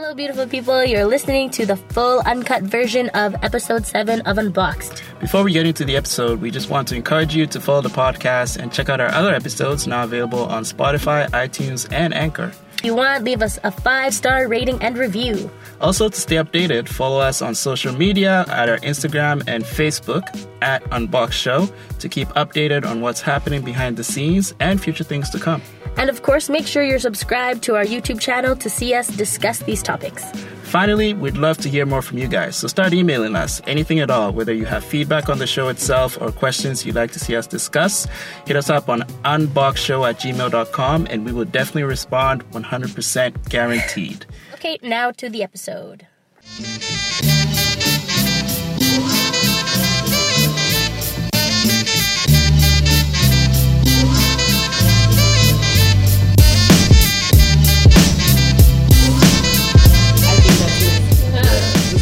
Hello, beautiful people. You're listening to the full uncut version of episode 7 of Unboxed. Before we get into the episode, we just want to encourage you to follow the podcast and check out our other episodes now available on Spotify, iTunes, and Anchor. If you want, leave us a five star rating and review. Also, to stay updated, follow us on social media at our Instagram and Facebook at Unbox Show to keep updated on what's happening behind the scenes and future things to come. And of course, make sure you're subscribed to our YouTube channel to see us discuss these topics. Finally, we'd love to hear more from you guys, so start emailing us anything at all, whether you have feedback on the show itself or questions you'd like to see us discuss. Hit us up on unboxshow at gmail.com and we will definitely respond 100% guaranteed. Okay, now to the episode.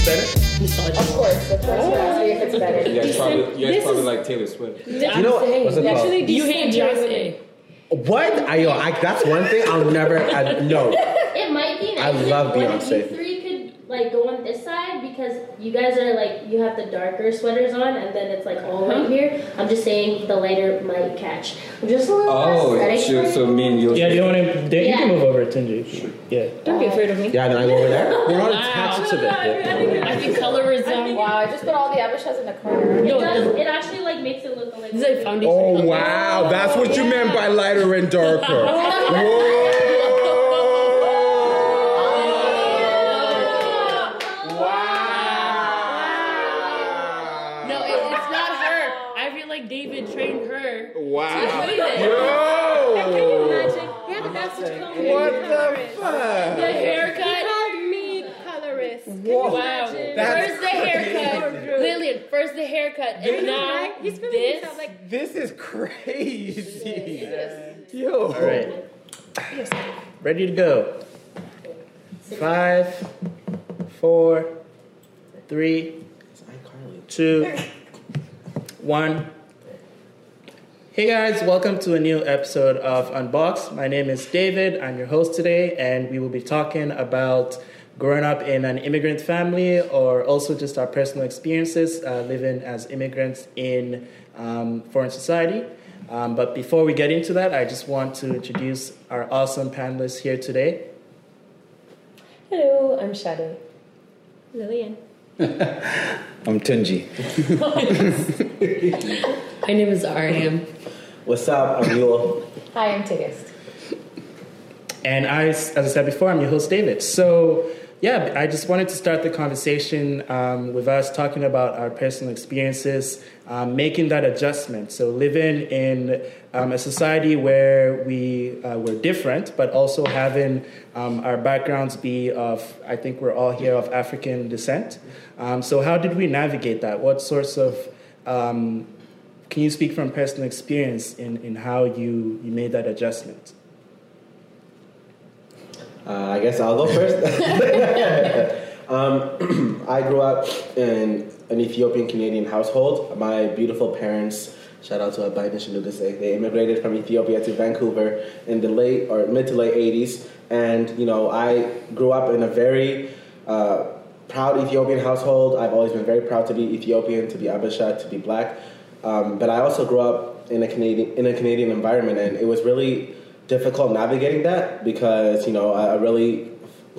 Is this better? Of course, of course. Yeah. See if it's better. You guys probably, you guys probably is- like Taylor Swift. You know what? What's it called? Actually, you hate Beyonce. What? I, yo, I, that's one thing I'll never. I, no. It might be. I love if one Beyonce. You three could like go on this side because you guys are like you have the darker sweaters on, and then it's like all Uh-huh. here. I'm just saying the lighter might catch. I'm just a little Oh, aesthetic. so, for so it. me and you. Yeah, do you want to? You Yeah. can move over, Tunji. Yeah. Don't be afraid of me. Yeah, then I go over there. We're not Wow. attached to the I think colorism. Wow, I just put all the Abishas in the corner. It No, does. It actually like makes it look like. This is like foundation. Oh wow, that's what you meant by lighter and darker. Whoa. And now He's feeling this. himself like This is crazy. Yo. All right. Ready to go. Five, four, three, two, one. Hey guys, welcome to a new episode of Unbox. My name is David. I'm your host today, and we will be talking about growing up in an immigrant family or also just our personal experiences uh, living as immigrants in um, foreign society. Um, but before we get into that, I just want to introduce our awesome panelists here today. Hello, I'm Shadow. Lillian. I'm Tunji. My name is Ariam. What's up? I'm Yul. Hi, I'm Tigist. And I, as I said before, I'm your host, David. So, yeah, I just wanted to start the conversation um, with us talking about our personal experiences, um, making that adjustment. So, living in um, a society where we uh, were different, but also having um, our backgrounds be of, I think we're all here of African descent. Um, so, how did we navigate that? What sorts of um, can you speak from personal experience in, in how you, you made that adjustment? Uh, I guess I'll go first. um, I grew up in an Ethiopian Canadian household. My beautiful parents, shout out to Abai Nishanudase, they immigrated from Ethiopia to Vancouver in the late or mid to late 80s. And, you know, I grew up in a very uh, proud Ethiopian household. I've always been very proud to be Ethiopian, to be Abisha, to be black. Um, but I also grew up in a Canadian in a Canadian environment, and it was really difficult navigating that because you know a, really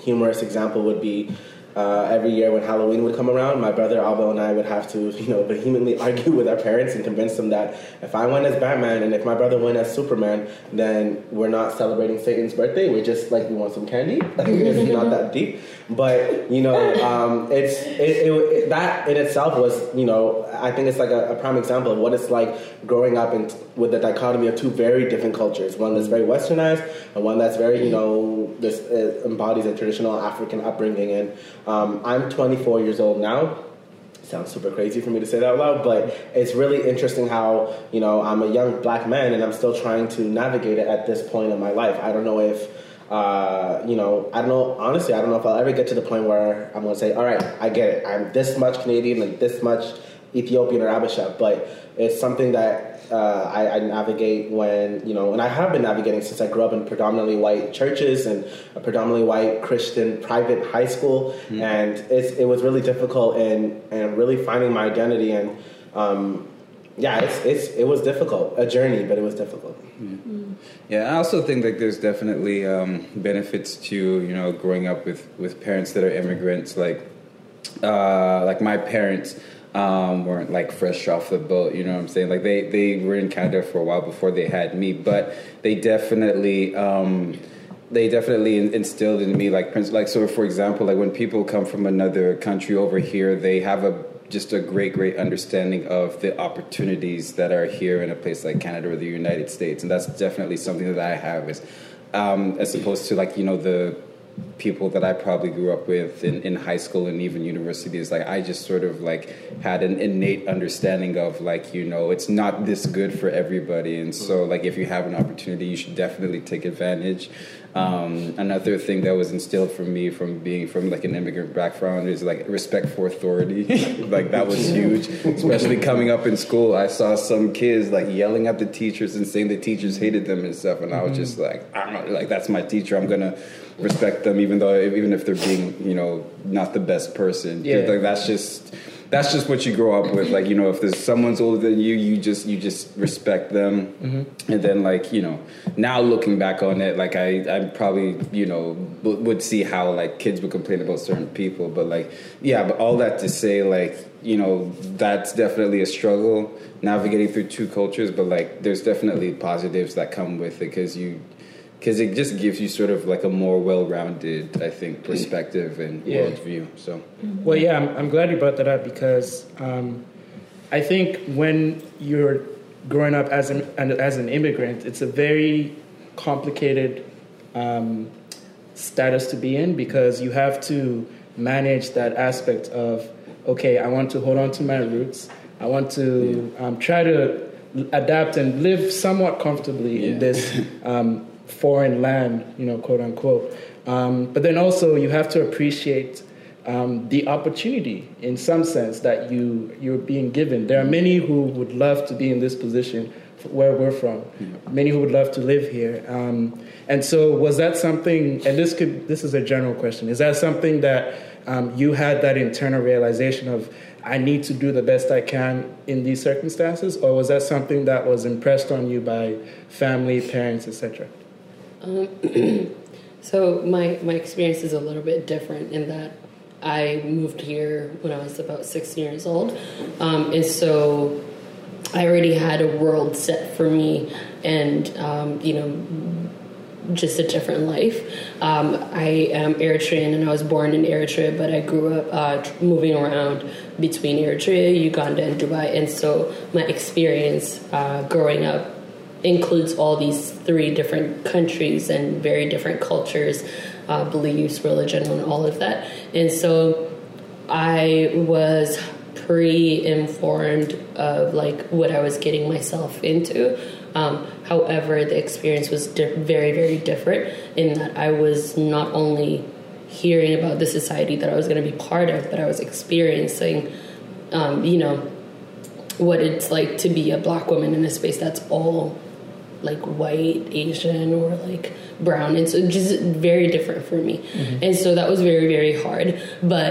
humorous example would be uh, every year when Halloween would come around, my brother Albo and I would have to you know vehemently argue with our parents and convince them that if I went as Batman and if my brother went as Superman, then we're not celebrating Satan's birthday. We're just like we want some candy. it's not that deep, but you know um, it's it, it, it, that in itself was you know I think it's like a, a prime example of what it's like growing up in, with the dichotomy of two very different cultures. One that's very westernized and one that's very you know this uh, embodies a traditional African upbringing. And um, I'm 24 years old now. Sounds super crazy for me to say that out loud, but it's really interesting how you know I'm a young black man and I'm still trying to navigate it at this point in my life. I don't know if uh, you know, I don't know. Honestly, I don't know if I'll ever get to the point where I'm going to say, "All right, I get it. I'm this much Canadian and this much Ethiopian or Abisha, but it's something that uh, I, I navigate when you know, and I have been navigating since I grew up in predominantly white churches and a predominantly white Christian private high school, and it's, it was really difficult and and really finding my identity and. Um, yeah, it's, it's it was difficult, a journey, but it was difficult. Yeah, I also think like there's definitely um, benefits to you know growing up with with parents that are immigrants. Like uh, like my parents um, weren't like fresh off the boat. You know what I'm saying? Like they they were in Canada for a while before they had me, but they definitely. Um, they definitely instilled in me like like so for example like when people come from another country over here they have a just a great great understanding of the opportunities that are here in a place like canada or the united states. And that's definitely something that i have is um, as opposed to like you know the people that I probably grew up with in, in high school and even university is like I just sort of like had an innate understanding of like you know it's not this good for everybody. And so like if you have an opportunity you should definitely take advantage um, another thing that was instilled from me from being from like an immigrant background is like respect for authority. Like that was huge. Especially coming up in school I saw some kids like yelling at the teachers and saying the teachers hated them and stuff and I was just like I don't like that's my teacher. I'm gonna respect them even though even if they're being you know not the best person. Yeah. like that's just that's just what you grow up with. Like you know if there's someone's older than you you just you just respect them. Mm-hmm. And then like you know now looking back on it like i i probably you know w- would see how like kids would complain about certain people. But like yeah but all that to say like you know that's definitely a struggle navigating through two cultures. But like there's definitely positives that come with it because you because it just gives you sort of like a more well-rounded i think perspective and Yeah. worldview so. Well, yeah, I'm, I'm glad you brought that up because um, I think when you're growing up as an as an immigrant, it's a very complicated um, status to be in because you have to manage that aspect of okay, I want to hold on to my roots. I want to um, try to adapt and live somewhat comfortably in this um, foreign land, you know, quote unquote. Um, but then also you have to appreciate um, the opportunity, in some sense, that you you're being given. There are many who would love to be in this position where we're from. Many who would love to live here. Um, and so, was that something? And this could this is a general question. Is that something that um, you had that internal realization of? I need to do the best I can in these circumstances, or was that something that was impressed on you by family, parents, etc.? So my my experience is a little bit different in that I moved here when I was about 16 years old, um, and so I already had a world set for me, and um, you know, just a different life. Um, I am Eritrean, and I was born in Eritrea, but I grew up uh, tr- moving around between Eritrea, Uganda, and Dubai, and so my experience uh, growing up includes all these three different countries and very different cultures, uh, beliefs, religion, and all of that. And so I was pre-informed of like what I was getting myself into. Um, however, the experience was di- very, very different in that I was not only hearing about the society that I was going to be part of, but I was experiencing, um, you know, what it's like to be a black woman in a space that's all like white, Asian, or like brown, and so just very different for me. And so that was very, very hard. But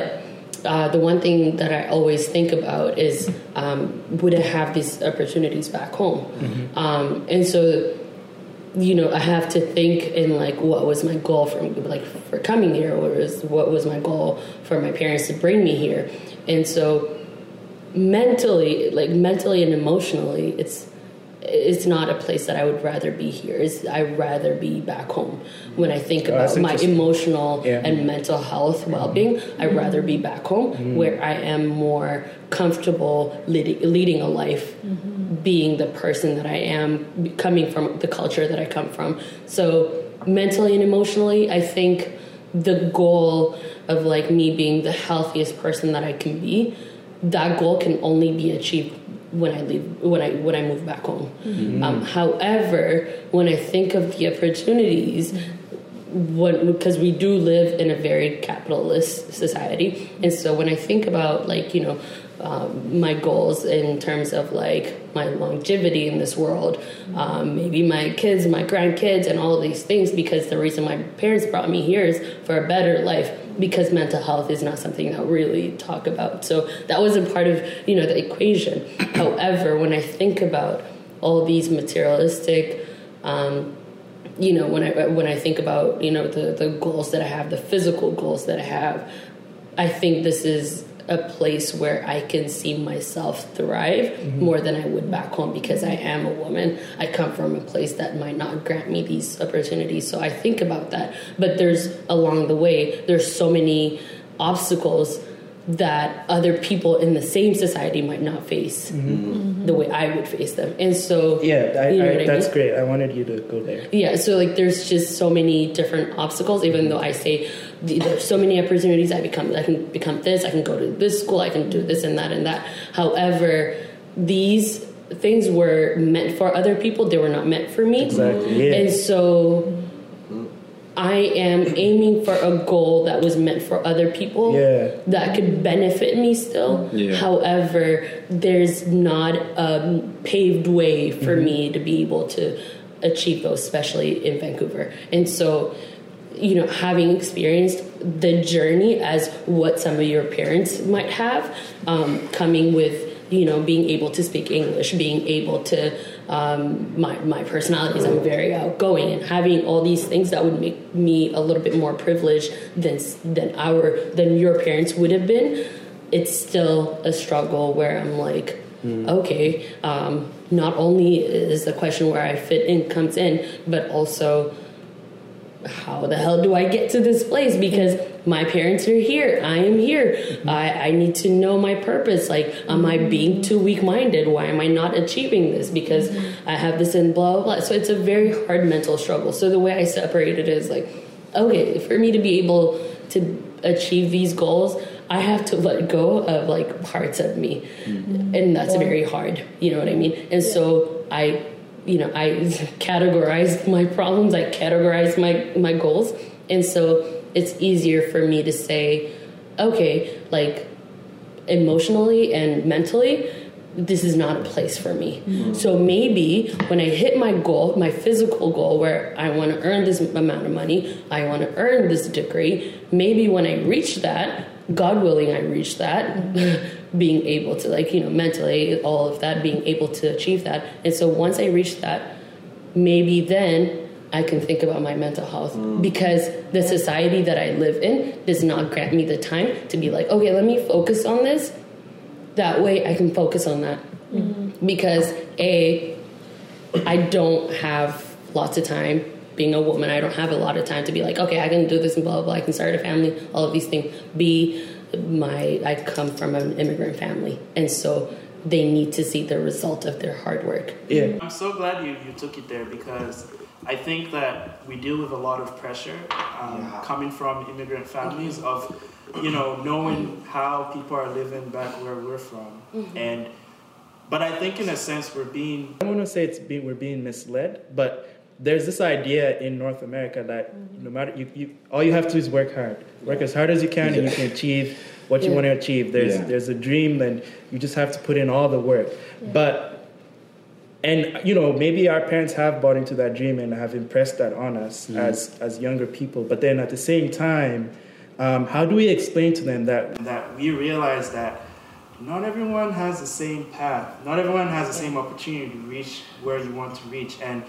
uh, the one thing that I always think about is um, would I have these opportunities back home? Um, and so you know, I have to think in like what was my goal for like for coming here, or is what was my goal for my parents to bring me here, and so mentally, like mentally and emotionally, it's it's not a place that I would rather be here. It's, I'd rather be back home. When I think Oh, about my emotional Yeah. and mental health well being, I'd rather be back home mm-hmm. where I am more comfortable leading, leading a life, mm-hmm. being the person that I am, coming from the culture that I come from. So, mentally and emotionally, I think the goal of like me being the healthiest person that I can be, that goal can only be achieved when I leave when I when I move back home. Um, however, when I think of the opportunities, when because we do live in a very capitalist society, and so when I think about like you know um, my goals in terms of like my longevity in this world, um, maybe my kids, my grandkids, and all of these things. Because the reason my parents brought me here is for a better life. Because mental health is not something that we really talk about, so that wasn't part of you know the equation. However, when I think about all these materialistic um, you know when I when I think about you know the the goals that I have, the physical goals that I have, I think this is a place where I can see myself thrive Mm-hmm. more than I would back home because I am a woman. I come from a place that might not grant me these opportunities, so I think about that. But there's along the way, there's so many obstacles that other people in the same society might not face the way I would face them, and so Mm-hmm. Yeah, I, you know I, that's mean? great. I wanted you to go there. Yeah, so like there's just so many different obstacles. Even though I say there's so many opportunities, I become I can become this, I can go to this school, I can do this and that and that. However, these things were meant for other people; they were not meant for me. Exactly, yeah. And so. I am aiming for a goal that was meant for other people Yeah. that could benefit me still. Yeah. However, there's not a paved way for mm-hmm. me to be able to achieve those, especially in Vancouver. And so, you know, having experienced the journey as what some of your parents might have, um, coming with, you know, being able to speak English, being able to, um, my, my personality is I'm very outgoing and having all these things that would make me a little bit more privileged than, than our, than your parents would have been. It's still a struggle where I'm like, okay, um, not only is the question where I fit in comes in, but also how the hell do I get to this place? Because my parents are here. I am here. I, I need to know my purpose. Like, am I being too weak minded? Why am I not achieving this? Because I have this and blah, blah, blah. So it's a very hard mental struggle. So the way I separate it is like, okay, for me to be able to achieve these goals, I have to let go of like parts of me. And that's very hard. You know what I mean? And so I you know, I categorize my problems, I categorize my my goals, and so it's easier for me to say, okay, like emotionally and mentally, this is not a place for me. Mm-hmm. So maybe when I hit my goal, my physical goal, where I want to earn this amount of money, I want to earn this degree, maybe when I reach that, God willing, I reach that, being able to, like, you know, mentally, all of that, being able to achieve that. And so once I reach that, maybe then I can think about my mental health mm. because the society that I live in does not grant me the time to be like, okay, let me focus on this. That way I can focus on that. Mm-hmm. Because, A, I don't have lots of time being a woman. I don't have a lot of time to be like, okay, I can do this and blah, blah, blah. I can start a family, all of these things. B, my, I come from an immigrant family. And so they need to see the result of their hard work. Yeah. I'm so glad you, you took it there because I think that we deal with a lot of pressure um, coming from immigrant families of, you know, knowing how people are living back where we're from. And, but I think in a sense we're being I don't want to say it's being we're being misled, but there's this idea in North America that no matter you, you all you have to do is work hard, work as hard as you can, and you can achieve what you want to achieve. There's Yeah. there's a dream, then you just have to put in all the work. But and you know maybe our parents have bought into that dream and have impressed that on us as as younger people. But then at the same time, um, how do we explain to them that that we realize that not everyone has the same path. Not everyone has the same opportunity to reach where you want to reach, and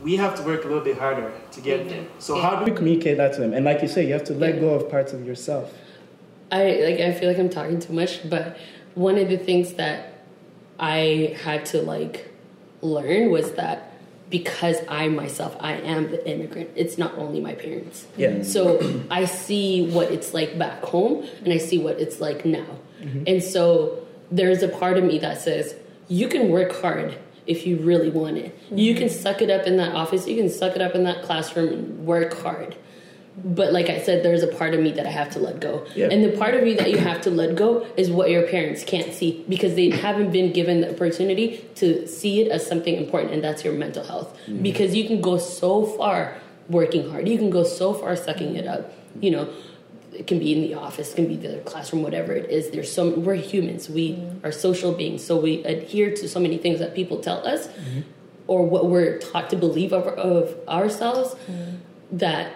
we have to work a little bit harder to get there. So how do we communicate that to them? And like you say, you have to let go of parts of yourself. I like I feel like I'm talking too much, but one of the things that I had to like learn was that because I myself I am the immigrant, it's not only my parents. Yeah. So I see what it's like back home and I see what it's like now. Mm-hmm. And so there's a part of me that says you can work hard if you really want it. You can mm-hmm. suck it up in that office, you can suck it up in that classroom and work hard. But like I said, there's a part of me that I have to let go. Yeah. And the part of you that you have to let go is what your parents can't see because they haven't been given the opportunity to see it as something important, and that's your mental health. Mm-hmm. Because you can go so far working hard. You can go so far sucking it up. You know, it can be in the office, it can be the classroom, whatever it is. There's so we're humans. We mm-hmm. are social beings, so we adhere to so many things that people tell us, mm-hmm. or what we're taught to believe of, of ourselves, mm-hmm. that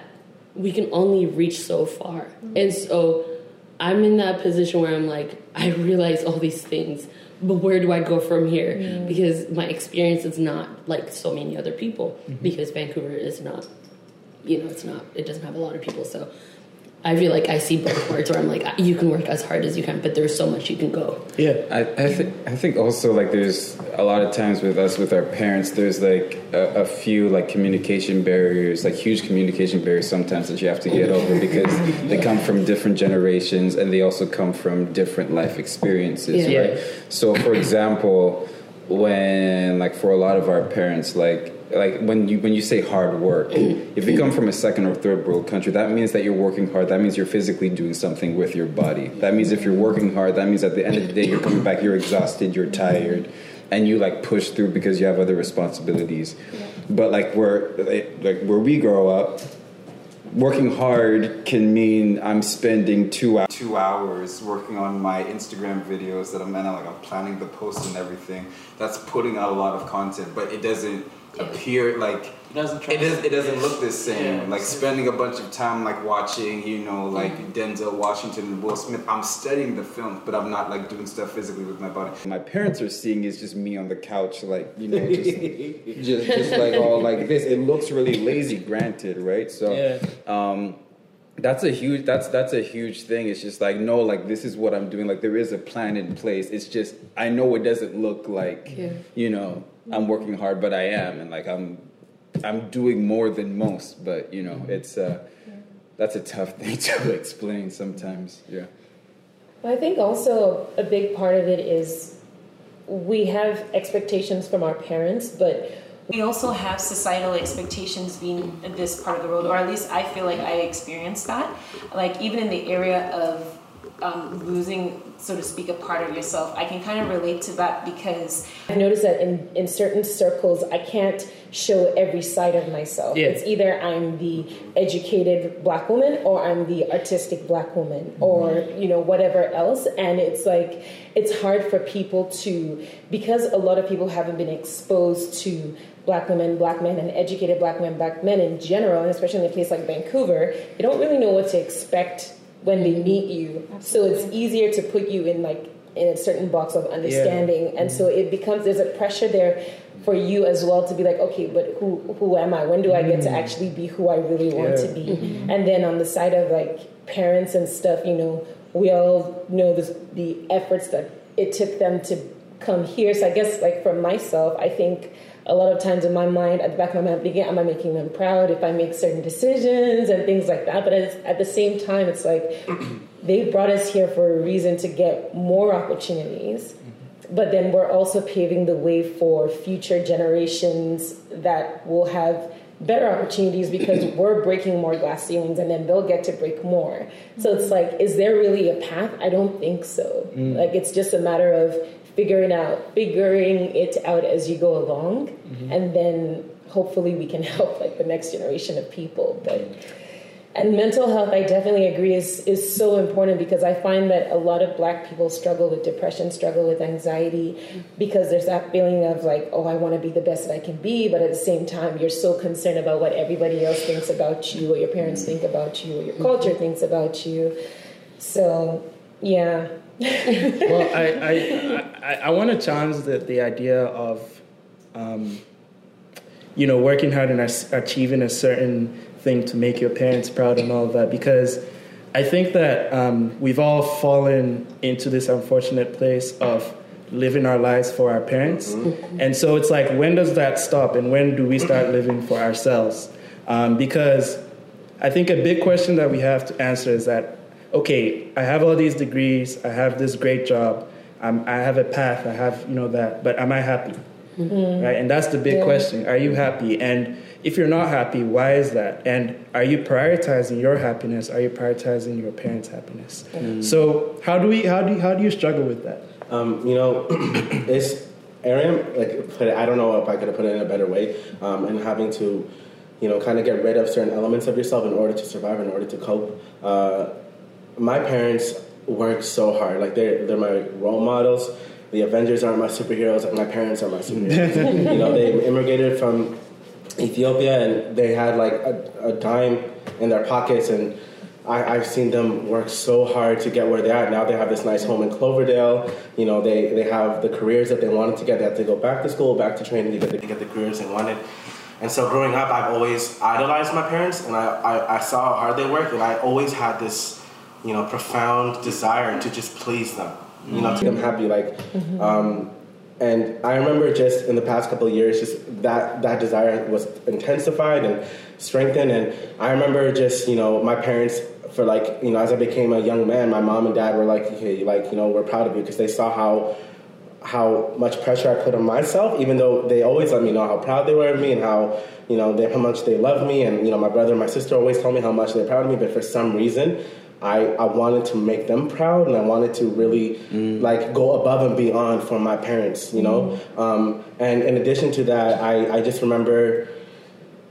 we can only reach so far. And so I'm in that position where I'm like, I realize all these things, but where do I go from here? Because my experience is not like so many other people, because Vancouver is not, you know, it's not, it doesn't have a lot of people. So I feel like I see both words where I'm like, you can work as hard as you can, but there's so much you can go. Yeah. I, I think I think also like there's a lot of times with us with our parents there's like a, a few like communication barriers like huge communication barriers sometimes that you have to get over because they come from different generations and they also come from different life experiences Yeah. right so for example when like for a lot of our parents like like when you when you say hard work mm-hmm. if you come from a second or third world country that means that you're working hard. That means you're physically doing something with your body. That means if you're working hard that means at the end of the day you're coming back you're exhausted you're tired and you like push through because you have other responsibilities. But like where like where we grow up working hard can mean I'm spending two hours, two hours working on my Instagram videos that I'm and I'm, like I'm planning the post and everything. That's putting out a lot of content, but it doesn't appear like It doesn't it, does, it doesn't look the same. Yeah. like spending a bunch of time like watching, you know, like Denzel Washington and Will Smith. I'm studying the film, but I'm not like doing stuff physically with my body. My parents are seeing is just me on the couch, like you know, just just, just like all like this. It looks really lazy, granted, right? So Yeah. um that's a huge that's that's a huge thing it's just like no like this is what i'm doing like there is a plan in place it's just i know it doesn't look like Yeah. you know i'm working hard but i am and like i'm i'm doing more than most but you know it's uh that's a tough thing to explain sometimes yeah. Well, I think also a big part of it is we have expectations from our parents, but We also have societal expectations being in this part of the world, or at least I feel like I experienced that. Like even in the area of um, losing, so to speak, a part of yourself, I can kind of relate to that because I've noticed that in, in certain circles, I can't show every side of myself. Yeah. It's either I'm the educated black woman or I'm the artistic black woman or, you know, whatever else. And it's like, it's hard for people to, because a lot of people haven't been exposed to black women, black men, and educated black men, black men in general, and especially in a place like Vancouver, they don't really know what to expect when they meet you. So it's easier to put you in like in a certain box of understanding, and so it becomes there's a pressure there for you as well to be like, okay, but who who am I? When do I get to mm. actually be who I really want to Yeah. be? Mm-hmm. And then on the side of like parents and stuff, you know, we all know this, the efforts that it took them to come here. So I guess like for myself, I think a lot of times in my mind, at the back of my mind, I'm thinking, am I making them proud if I make certain decisions and things like that? But at, at the same time, it's like they brought us here for a reason to get more opportunities. Mm-hmm. But then we're also paving the way for future generations that will have better opportunities because we're breaking more glass ceilings and then they'll get to break more. So it's mm-hmm. like, is there really a path? I don't think so. Mm. Like it's just a matter of figuring out figuring it out as you go along mm-hmm. and then hopefully we can help like the next generation of people. But and mental health, I definitely agree, is, is so important because I find that a lot of black people struggle with depression, struggle with anxiety, because there's that feeling of like, oh, I want to be the best that I can be, but at the same time, you're so concerned about what everybody else thinks about you, what your parents think about you, what your mm-hmm. culture thinks about you. So, yeah. Well, I I, I, I want to challenge the, the idea of, um, you know, working hard and ach- achieving a certain thing to make your parents proud and all of that because I think that um, we've all fallen into this unfortunate place of living our lives for our parents. And so it's like, when does that stop and when do we start living for ourselves? Um, because I think a big question that we have to answer is that, okay, I have all these degrees, I have this great job, I'm, I have a path, I have, you know, that, but am I happy? Right? And that's the big Yeah. question. Are you happy? And if you're not happy, why is that? And are you prioritizing your happiness? Are you prioritizing your parents' happiness? So how do we how do you, how do you struggle with that? Um, you know, it's Ariam. Like, put it, I don't know if I could have put it in a better way. Um, and having to you know, kind of get rid of certain elements of yourself in order to survive, in order to cope. Uh, my parents worked so hard. Like they're they're my role models. The Avengers aren't my superheroes. Like my parents are my superheroes. you know, they immigrated from Ethiopia and they had like a, a dime in their pockets and. I, I've seen them work so hard to get where they are. Now they have this nice home in Cloverdale. You know, they, they have the careers that they wanted to get. They have to go back to school, back to training to get the, to get the careers they wanted. And so growing up, I've always idolized my parents, and I, I, I saw how hard they worked, and I always had this, you know, profound desire to just please them, you know, to make them happy. Like, um, and I remember just in the past couple of years, just that that desire was intensified and strengthened. And I remember just you know my parents for like you know as I became a young man, my mom and dad were like, hey, like you know we're proud of you because they saw how how much pressure I put on myself, even though they always let me know how proud they were of me and how you know they, how much they love me. And you know my brother and my sister always told me how much they're proud of me, but for some reason. I, I wanted to make them proud and I wanted to really mm. like go above and beyond for my parents, you know. Mm. Um, and in addition to that, I, I just remember,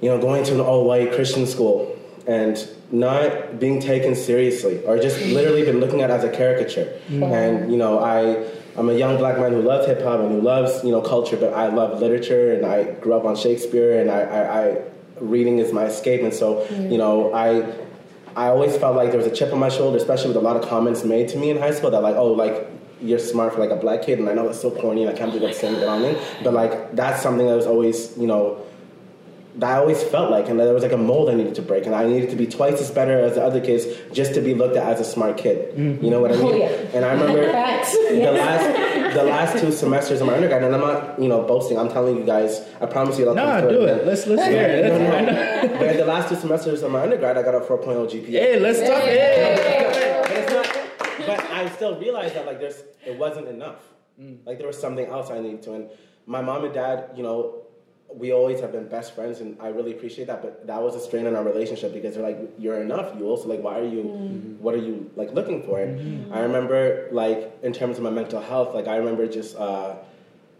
you know, going to an all white Christian school and not being taken seriously or just literally been looking at as a caricature. Mm. And, you know, I I'm a young black man who loves hip hop and who loves, you know, culture, but I love literature and I grew up on Shakespeare and I, I, I reading is my escape. And so, you know, I I always felt like there was a chip on my shoulder, especially with a lot of comments made to me in high school that like, oh, like you're smart for like a black kid, and I know it's so corny, and I can't believe I'm saying me, but like that's something that was always, you know, that I always felt like, and there was like a mold I needed to break, and I needed to be twice as better as the other kids just to be looked at as a smart kid. Mm-hmm. You know what I oh, mean? Oh, yeah. And I remember the last the last two semesters of my undergrad, and I'm not, you know, boasting. I'm telling you guys, I promise you. I'll Nah, come through do again. it. Let's let's hear it. No, Let's- no. but the last two semesters of my undergrad, I got a 4.0 GPA. Hey, let's talk. Hey. But it's not. But I still realized that like there's it wasn't enough. Mm. Like there was something else I needed to. And my mom and dad, you know, we always have been best friends, and I really appreciate that. But that was a strain in our relationship because they're like, "You're enough. You also like, why are you? What are you like looking for?" And I remember like in terms of my mental health, like I remember just. Uh,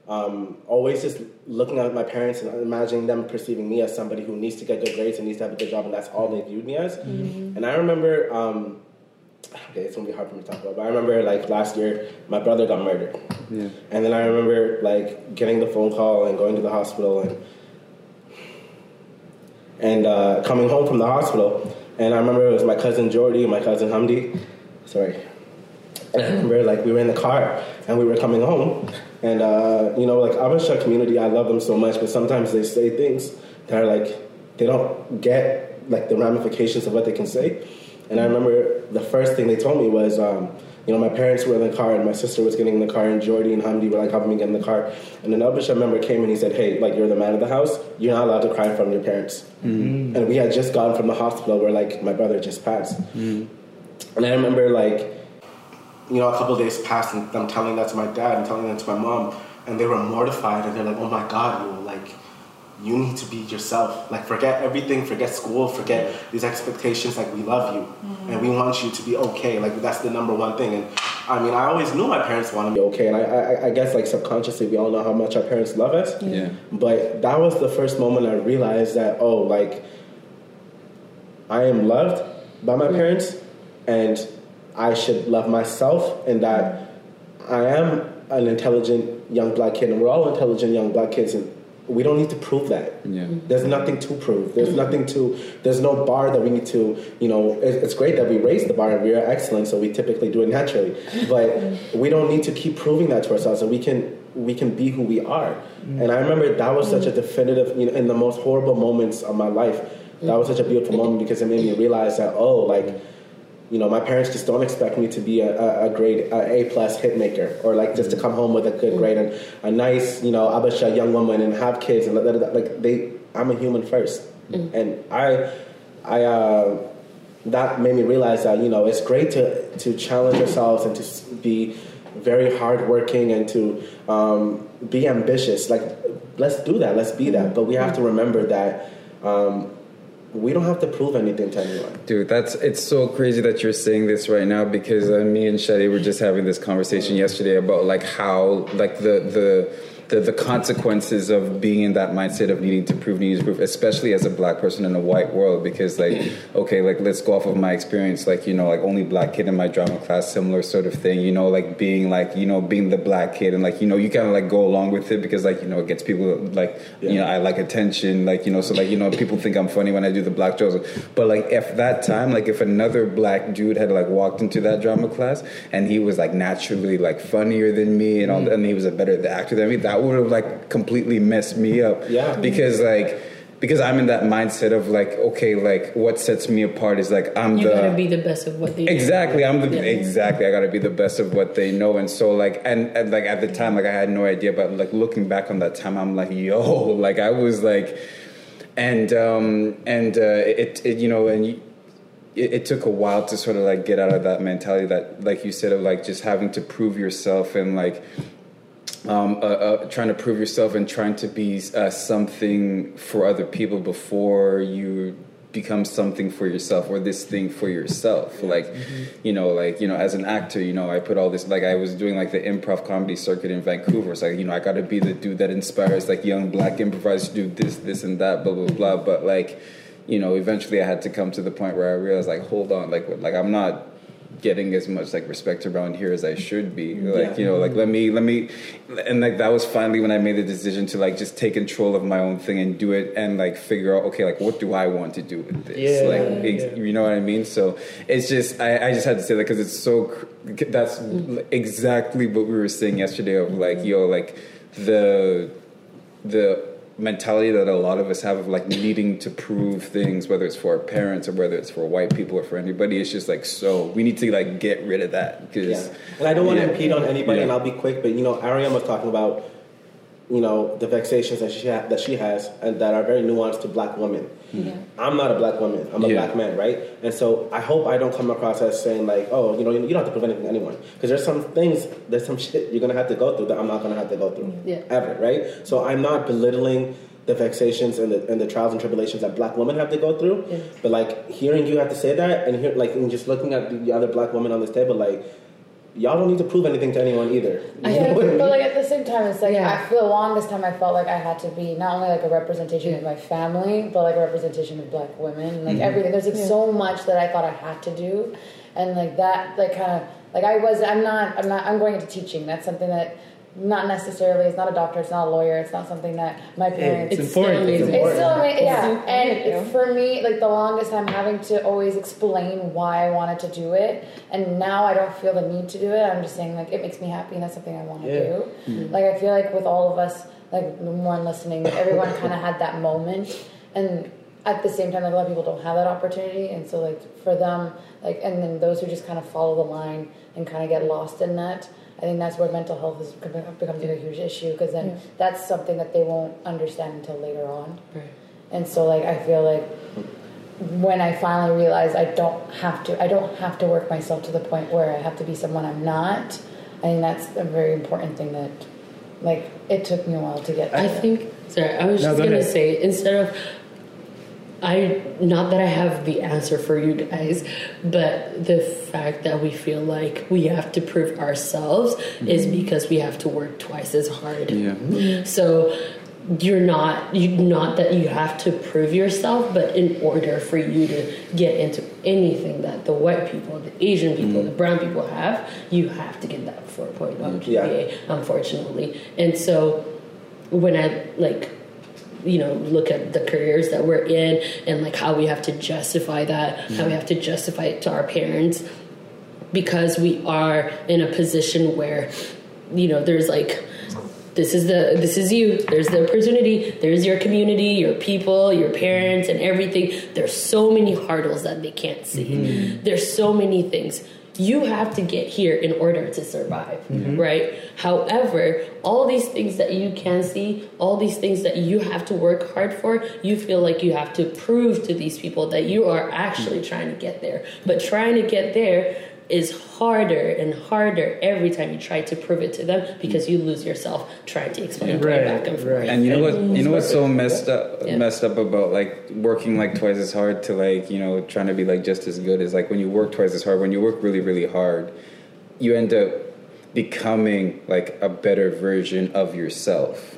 um, always just looking at my parents and imagining them perceiving me as somebody who needs to get good grades and needs to have a good job, and that's all they viewed me as. And I remember, um, okay, it's gonna be hard for me to talk about, but I remember like last year, my brother got murdered, Yeah. and then I remember like getting the phone call and going to the hospital and and uh, coming home from the hospital, and I remember it was my cousin Jordy, and my cousin Hamdi, sorry, and I remember like we were in the car and we were coming home, and uh, you know like Abasha community, I love them so much, but sometimes they say things that are like they don't get like the ramifications of what they can say. And I remember the first thing they told me was, um, you know, my parents were in the car and my sister was getting in the car and Jordy and Hamdi were like helping me get in the car. And then Abisha member came and he said, hey, like you're the man of the house. You're not allowed to cry in front of your parents. Mm. And we had just gotten from the hospital where like my brother just passed. Mm. And I remember like, you know, a couple days passed and I'm telling that to my dad and telling that to my mom. And they were mortified and they're like, oh my God, you you need to be yourself. Like, forget everything, forget school, forget these expectations. Like, we love you and we want you to be okay. Like, that's the number one thing. And I mean, I always knew my parents wanted me okay. And I, I, I guess, like, subconsciously, we all know how much our parents love us. Yeah. But that was the first moment I realized that, oh, like, I am loved by my parents and I should love myself and that I am an intelligent young black kid and we're all intelligent young black kids and we don't need to prove that. Yeah. There's nothing to prove. There's mm-hmm. nothing to, there's no bar that we need to, you know, it's great that we raise the bar and we are excellent, so we typically do it naturally. But mm-hmm. we don't need to keep proving that to ourselves and we can, we can be who we are. Mm-hmm. And I remember that was such a definitive, you know, in the most horrible moments of my life, that was such a beautiful moment because it made me realize that, oh, like, you know, my parents just don't expect me to be a, a, a grade a A plus hit maker or like just to come home with a good grade and a nice, you know, Abasha young woman and have kids and like they. I'm a human first, and I, I. Uh, that made me realize that you know it's great to to challenge ourselves and to be very hardworking and to um, be ambitious. Like, let's do that. Let's be that. But we have to remember that. Um, we don't have to prove anything to anyone. Dude, that's it's so crazy that you're saying this right now because uh, me and Shadi were just having this conversation yesterday about like how like the the the, the consequences of being in that mindset of needing to prove, needing to prove, especially as a black person in a white world. Because like, mm. okay, like let's go off of my experience. Like you know, like only black kid in my drama class, similar sort of thing. You know, like being like you know being the black kid and like you know you kind of like go along with it because like you know it gets people like you know I like attention. Like you know, so like you know people think I'm funny when I do the black jokes. But like if that time, like if another black dude had like walked into that drama class and he was like naturally like funnier than me and all, mm. and he was a better actor than me, that would have like completely messed me up. Yeah. Because like because I'm in that mindset of like okay, like what sets me apart is like I'm You the gotta be the best of what they do. Exactly, I'm the Yeah. exactly. I got to be the best of what they know, and so like, and, and like at the time, like I had no idea, but like looking back on that time, I'm like, yo, like I was like, and um and uh, it, it you know, and you, it, it took a while to sort of like get out of that mentality that, like you said, of like just having to prove yourself and like um, uh, uh, trying to prove yourself and trying to be uh, something for other people before you become something for yourself or this thing for yourself. Like you know like you know as an actor you know i put all this like i was doing like the improv comedy circuit in vancouver. So like you know i got to be the dude that inspires like young black improvisers to do this this and that blah blah blah. But like you know eventually i had to come to the point where i realized like hold on like like i'm not getting as much like respect around here as I should be. Like, you know, like let me let me and like that was finally when I made the decision to like just take control of my own thing and do it and like figure out okay, like what do I want to do with this? Yeah, like ex- you know what I mean? So it's just I, I just had to say that because it's so that's exactly what we were saying yesterday of like yo like the the mentality that a lot of us have of like needing to prove things whether it's for our parents or whether it's for white people or for anybody it's just like so we need to like get rid of that because Yeah. And I don't want Yeah. to impede on anybody, Yeah. and I'll be quick. But you know, Ariam was talking about, you know, the vexations that she ha- that she has, and that are very nuanced to black women. Mm-hmm. I'm not a black woman. I'm a Yeah. black man, right? And so I hope I don't come across as saying like, oh, you know, you don't have to prove anything to anyone, because there's some things, there's some shit you're gonna have to go through that I'm not gonna have to go through Yeah. ever, right? So I'm not belittling the vexations and the, and the trials and tribulations that black women have to go through. Yeah. But like hearing you have to say that and hear like and just looking at the other black women on this table, like y'all don't need to prove anything to anyone either. You Yeah, know I mean? but like at the same time, it's like Yeah. I, for the longest time, I felt like I had to be not only like a representation of my family, but like a representation of black women, like mm-hmm. everything. There's like so much that I thought I had to do, and like that, like kind of like I was. I'm not. I'm not. I'm going into teaching. That's something that not necessarily. It's not a doctor. It's not a lawyer. It's not something that my parents. It's important. still It's amazing. It's still amazing, yeah. Thank And for me, like the longest time having to always explain why I wanted to do it, and now I don't feel the need to do it. I'm just saying like it makes me happy, and that's something I want to Yeah. do. Mm-hmm. Like I feel like with all of us, like the one listening, everyone kind of had that moment, and at the same time, like a lot of people don't have that opportunity, and so like for them, like and then those who just kind of follow the line and kind of get lost in that. I think that's where mental health is becomes a huge issue because then that's something that they won't understand until later on. Right. And so like I feel like when I finally realized I don't have to I don't have to work myself to the point where I have to be someone I'm not. I think that's a very important thing that like it took me a while to get I there. think. Sorry, I was No, just go gonna ahead. say instead of. I not that I have the answer for you guys, but the fact that we feel like we have to prove ourselves is mm-hmm. because we have to work twice as hard. yeah So you're not you not that you have to prove yourself, but in order for you to get into anything that the white people, the Asian people, mm-hmm. the brown people have, you have to get that 4.0 GPA, unfortunately. And so when I like you know look at the careers that we're in and like how we have to justify that, how we have to justify it to our parents because we are in a position where you know there's like this is the this is you. There's the opportunity. There's your community your people your parents and everything. There's so many hurdles that they can't see. Mm-hmm. There's so many things you have to get here in order to survive mm-hmm. right? However all these things that you can see all these things that you have to work hard for you feel like you have to prove to these people that you are actually mm-hmm. trying to get there. But trying to get there is harder and harder every time you try to prove it to them because you lose yourself trying to explain it Right, back and forth. right. and you know what you know what's so messed up Yeah. messed up about like working like twice as hard to like you know trying to be like just as good is like when you work twice as hard when you work really really hard you end up becoming like a better version of yourself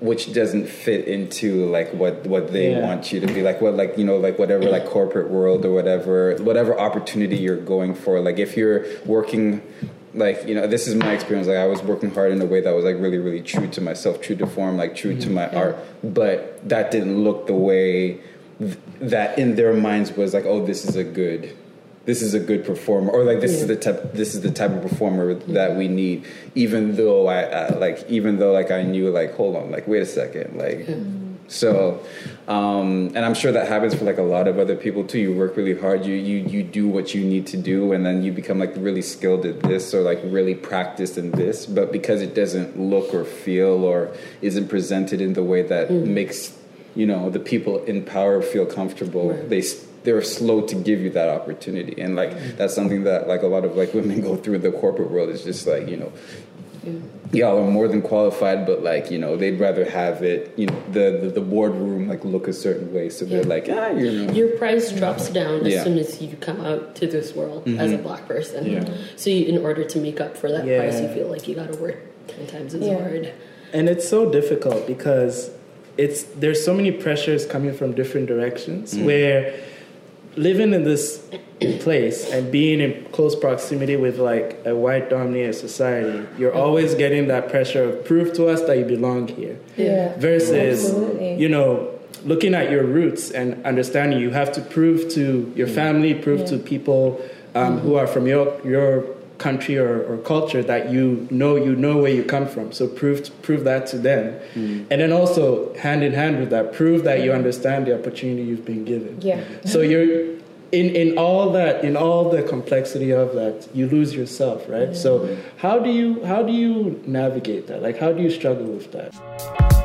which doesn't fit into like what what they Yeah. want you to be like what like you know like whatever like corporate world or whatever whatever opportunity you're going for. Like if you're working like you know this is my experience. Like i was working hard in a way that was like really really true to myself true to form like true to mm-hmm. my art. But that didn't look the way th- that in their minds was like oh this is a good this is a good performer or like this is the type this is the type of performer that we need even though I, I like even though like i knew like hold on like wait a second like so um and i'm sure that happens for like a lot of other people too. You work really hard you you you do what you need to do and then you become like really skilled at this or like really practiced in this but because it doesn't look or feel or isn't presented in the way that makes you know the people in power feel comfortable they s- they're slow to give you that opportunity and like that's something that like a lot of like women go through in the corporate world is just like you know y'all are more than qualified but like you know they'd rather have it you know the the, the boardroom like look a certain way so they're like ah you know Your price drops down as Yeah. soon as you come out to this world as a Mhm. black person. Yeah. So you, in order to make up for that Yeah. price, you feel like you got to work ten times as Yeah. hard. and it's so difficult because it's there's so many pressures coming from different directions Mm. where living in this place and being in close proximity with like a white dominated society you're always getting that pressure of prove to us that you belong here Yeah. versus Absolutely. you know looking at your roots and understanding you have to prove to your family prove to people um, who are from your your country or, or culture that you know you know where you come from. So prove prove that to them. Hmm. And then also hand in hand with that prove that you understand the opportunity you've been given. Yeah. so you're in, in all that in all the complexity of that you lose yourself right? So how do you how do you navigate that? Like how do you struggle with that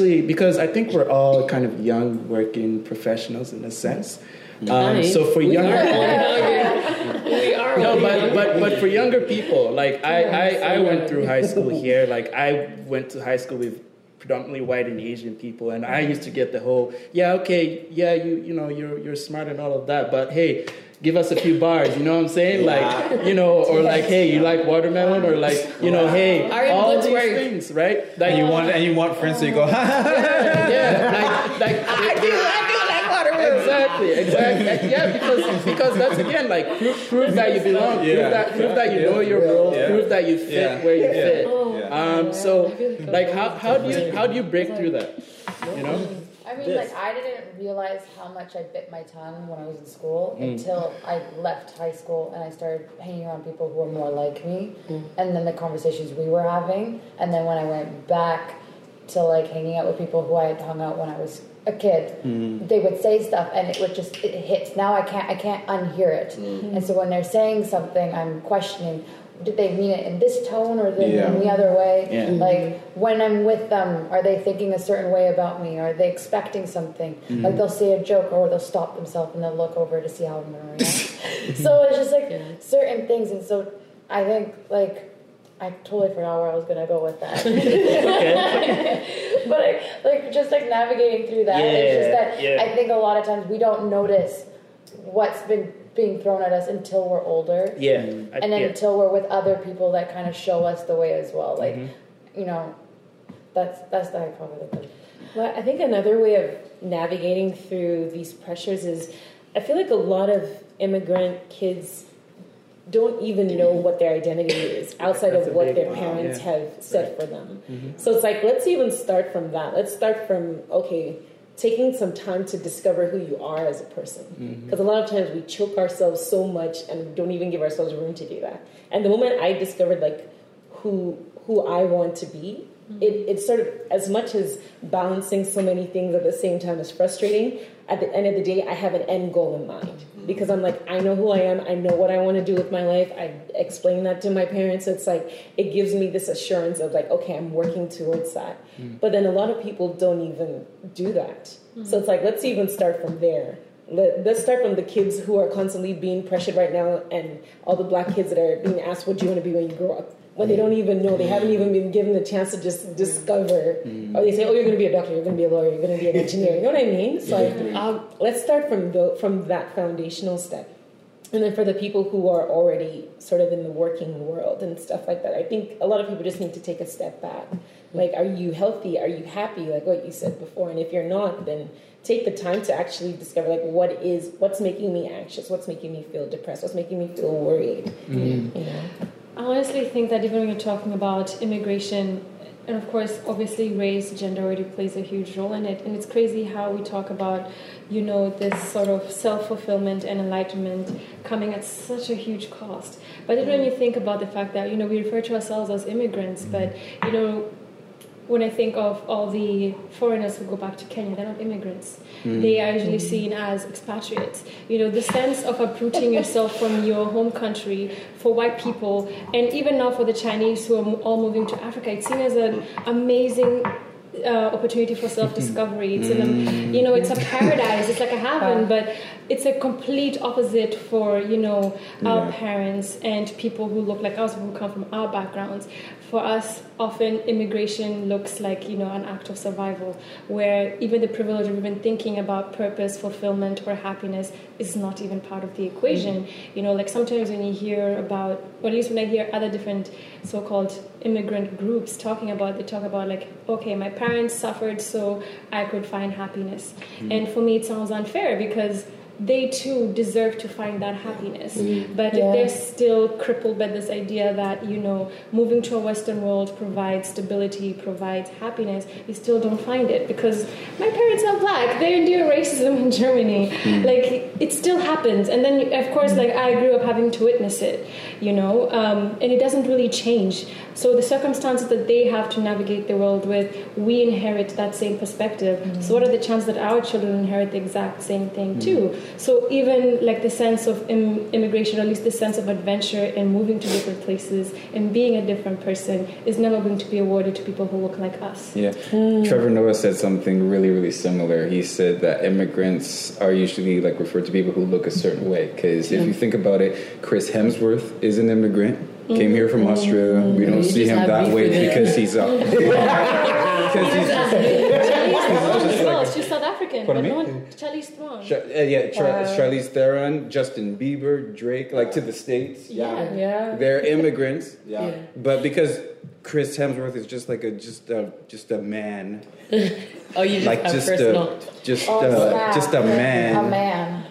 especially because i think we're all kind of young working professionals in a sense. Um, so for We younger are. no but but but for younger people like I, I i went through high school here. Like i went to high school with predominantly white and asian people and i used to get the whole yeah okay yeah you you know you're you're smart and all of that but hey give us a few bars you know what i'm saying like you know or like hey you like watermelon or like you know hey Are all these work? things right like and you want and you want friends so you go yeah, like, like I do, I do like watermelon. Exactly, exactly. Yeah, because because that's again like prove, prove that you belong, prove Yeah. that prove that you know your role, Yeah. prove that you fit Yeah. where you Yeah. fit. Yeah. Um, so like how how do you how do you break through that? You know? I mean, like I didn't realize how much I bit my tongue when I was in school Mm. until I left high school and I started hanging around people who were more like me, mm. and then the conversations we were having, and then when I went back to like hanging out with people who I had hung out when I was a kid, mm. they would say stuff and it would just it hits. Now I can't I can't unhear it, mm. and so when they're saying something, I'm questioning. Did they mean it in this tone or the, Yeah. in the other way? Yeah. Like when I'm with them, are they thinking a certain way about me? Are they expecting something? Mm-hmm. Like they'll say a joke or they'll stop themselves and they'll look over to see how I'm going to react. so it's just like certain things, and so I think like I totally forgot where I was going to go with that. but like, like just like navigating through that, it's just that yeah. I think a lot of times we don't notice what's been being thrown at us until we're older Yeah. I- and then yeah. until we're with other people that kind of show us the way as well like Mm-hmm. you know that's that's the probably the Well, I think another way of navigating through these pressures is I feel like a lot of immigrant kids don't even know what their identity is outside That's of what their one, parents yeah. have set for them. So it's like, let's even start from that. Let's start from, okay, taking some time to discover who you are as a person. Mm-hmm. Because a lot of times we choke ourselves so much and don't even give ourselves room to do that. And the moment I discovered like who who I want to be, mm-hmm. it, it's sort of as much as balancing so many things at the same time is frustrating. At the end of the day, I have an end goal in mind because I'm like, I know who I am. I know what I want to do with my life. I explain that to my parents. It's like it gives me this assurance of like, okay, I'm working towards that. Mm. But then a lot of people don't even do that. Mm. So it's like, let's even start from there. Let, let's start from the kids who are constantly being pressured right now, and all the black kids that are being asked, "What do you want to be when you grow up?" When they don't even know, they haven't mm. even been given the chance to just mm. discover. Mm. Or they say, "Oh, you're going to be a doctor, you're going to be a lawyer, you're going to be an engineer." You know what I mean? So like, um, let's start from the, from that foundational step. And then for the people who are already sort of in the working world and stuff like that, I think a lot of people just need to take a step back. Like, are you healthy? Are you happy? Like what you said before. And if you're not, then take the time to actually discover like what is what's making me anxious, what's making me feel depressed, what's making me feel worried. Mm-hmm. You know. I honestly think that even when you're talking about immigration, and of course, obviously, race, gender already plays a huge role in it. And it's crazy how we talk about, you know, this sort of self fulfillment and enlightenment coming at such a huge cost. But then when you think about the fact that, you know, we refer to ourselves as immigrants, but, you know, when I think of all the foreigners who go back to Kenya, they're not immigrants. Mm. They are usually seen as expatriates. You know, the sense of uprooting yourself from your home country for white people, and even now for the Chinese who are all moving to Africa, it's seen as an amazing. Uh, opportunity for self-discovery. It's an, um, you know, it's a paradise. It's like a heaven, but it's a complete opposite for you know our Yeah. parents and people who look like us, who come from our backgrounds. For us, often immigration looks like you know an act of survival, where even the privilege of even thinking about purpose, fulfillment, or happiness is not even part of the equation. You know, like sometimes when you hear about, or at least when I hear other different so-called immigrant groups talking about, they talk about like, okay, my parents suffered so I could find happiness, Mm. and for me it sounds unfair because they too deserve to find that happiness. Mm. But Yeah. if they're still crippled by this idea that, you know, moving to a Western world provides stability, provides happiness, you still don't find it because my parents are black. They endure racism in Germany. Mm. Like, it still happens. And then, of course, like, I grew up having to witness it, you know, um, and it doesn't really change. So the circumstances that they have to navigate the world with, we inherit that same perspective. So what are the chances that our children inherit the exact same thing too? So even like the sense of Im- immigration, or at least the sense of adventure and moving to different places and being a different person, is never going to be awarded to people who look like us. Yeah. Trevor Noah said something really, really similar. He said that immigrants are usually like referred to people who look a certain way. Because if you think about it, Chris Hemsworth is an immigrant. Came here from Mhm. Australia. We don't You see him that way because he's uh, because he's African, Pardon but me? no one, Charlize Theron. Ch- uh, yeah, Char- Uh, Charlize Theron, Justin Bieber, Drake, like to the states. Yeah. Yeah. they're immigrants. Yeah. Yeah. but because Chris Hemsworth is just like a just a just a man. Oh, you just like have just personal- a just Oh, uh, snap. just a man. A man.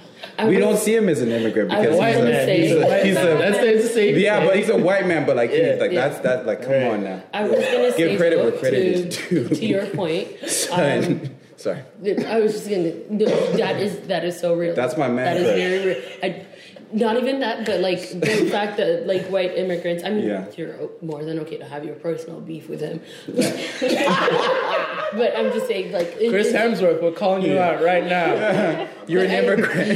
we don't see him as an immigrant I because was he's gonna a, say- he's a, he's a That's the same yeah, thing. but he's a white man. But like he's like Yeah. that's that like come on now. I was gonna say give credit where credit to, is due. to your point. Son, um, sorry. I was just gonna. no, That is that is so real. That's my man That is very real. I, not even that, but like the fact that like white immigrants. I mean, Yeah. you're more than okay to have your personal beef with him. but I'm just saying, like in- Chris in- Hemsworth, we're calling you out right now. You're an immigrant.